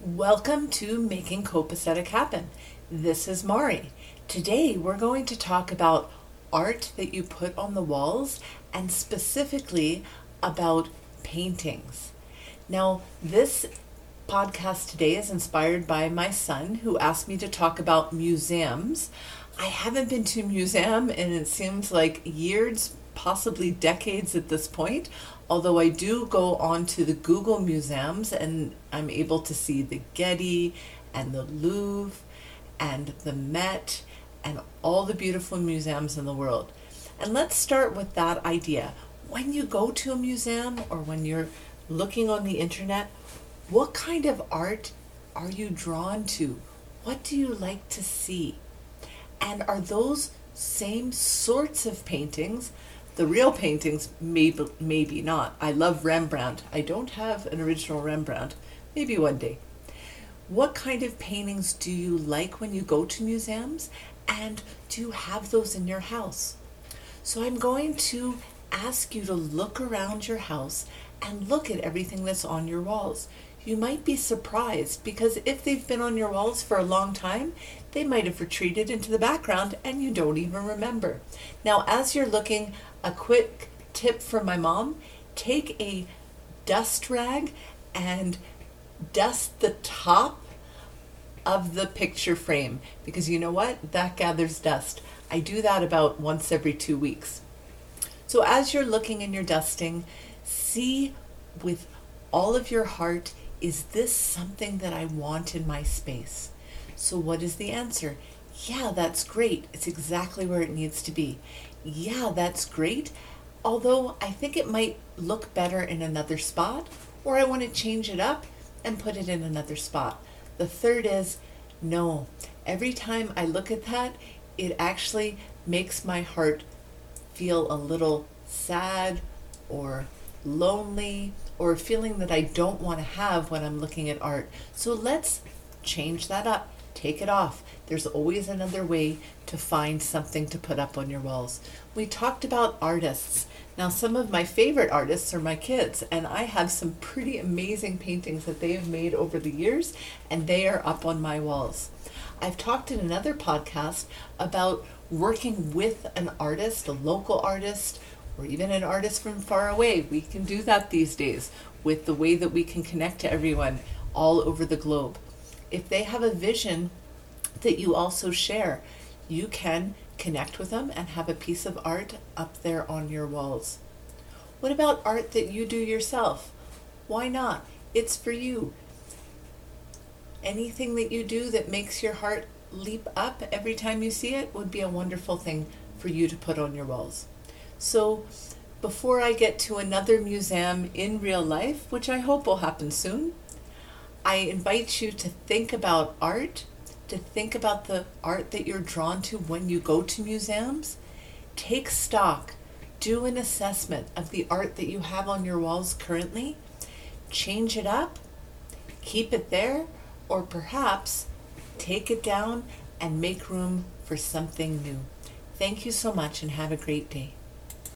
Welcome to Making Copacetic Happen. This is Mari. Today we're going to talk about art that you put on the walls and specifically about paintings. Now, this podcast today is inspired by my son who asked me to talk about museums. I haven't been to a museum and it seems like years, possibly decades at this point, although I do go on to the Google museums and I'm able to see the Getty and the Louvre and the Met and all the beautiful museums in the world. And let's start with that idea. When you go to a museum or when you're looking on the internet, what kind of art are you drawn to? What do you like to see? And are those same sorts of paintings the real paintings, maybe, maybe not. I love Rembrandt. I don't have an original Rembrandt. Maybe one day. What kind of paintings do you like when you go to museums? And do you have those in your house? So I'm going to ask you to look around your house and look at everything that's on your walls. You might be surprised because if they've been on your walls for a long time, they might have retreated into the background and you don't even remember. Now, as you're looking, a quick tip from my mom take a dust rag and dust the top of the picture frame because you know what? That gathers dust. I do that about once every two weeks. So as you're looking and you're dusting, see with all of your heart is this something that I want in my space? So, what is the answer? Yeah, that's great. It's exactly where it needs to be yeah, that's great. Although I think it might look better in another spot, or I want to change it up and put it in another spot. The third is no. Every time I look at that, it actually makes my heart feel a little sad or lonely or a feeling that I don't want to have when I'm looking at art. So let's change that up. Take it off. There's always another way to find something to put up on your walls. We talked about artists. Now, some of my favorite artists are my kids, and I have some pretty amazing paintings that they have made over the years, and they are up on my walls. I've talked in another podcast about working with an artist, a local artist, or even an artist from far away. We can do that these days with the way that we can connect to everyone all over the globe if they have a vision that you also share, you can connect with them and have a piece of art up there on your walls. What about art that you do yourself? Why not? It's for you. Anything that you do that makes your heart leap up every time you see it would be a wonderful thing for you to put on your walls. So, before I get to another museum in real life, which I hope will happen soon, I invite you to think about art, to think about the art that you're drawn to when you go to museums. Take stock, do an assessment of the art that you have on your walls currently, change it up, keep it there, or perhaps take it down and make room for something new. Thank you so much and have a great day.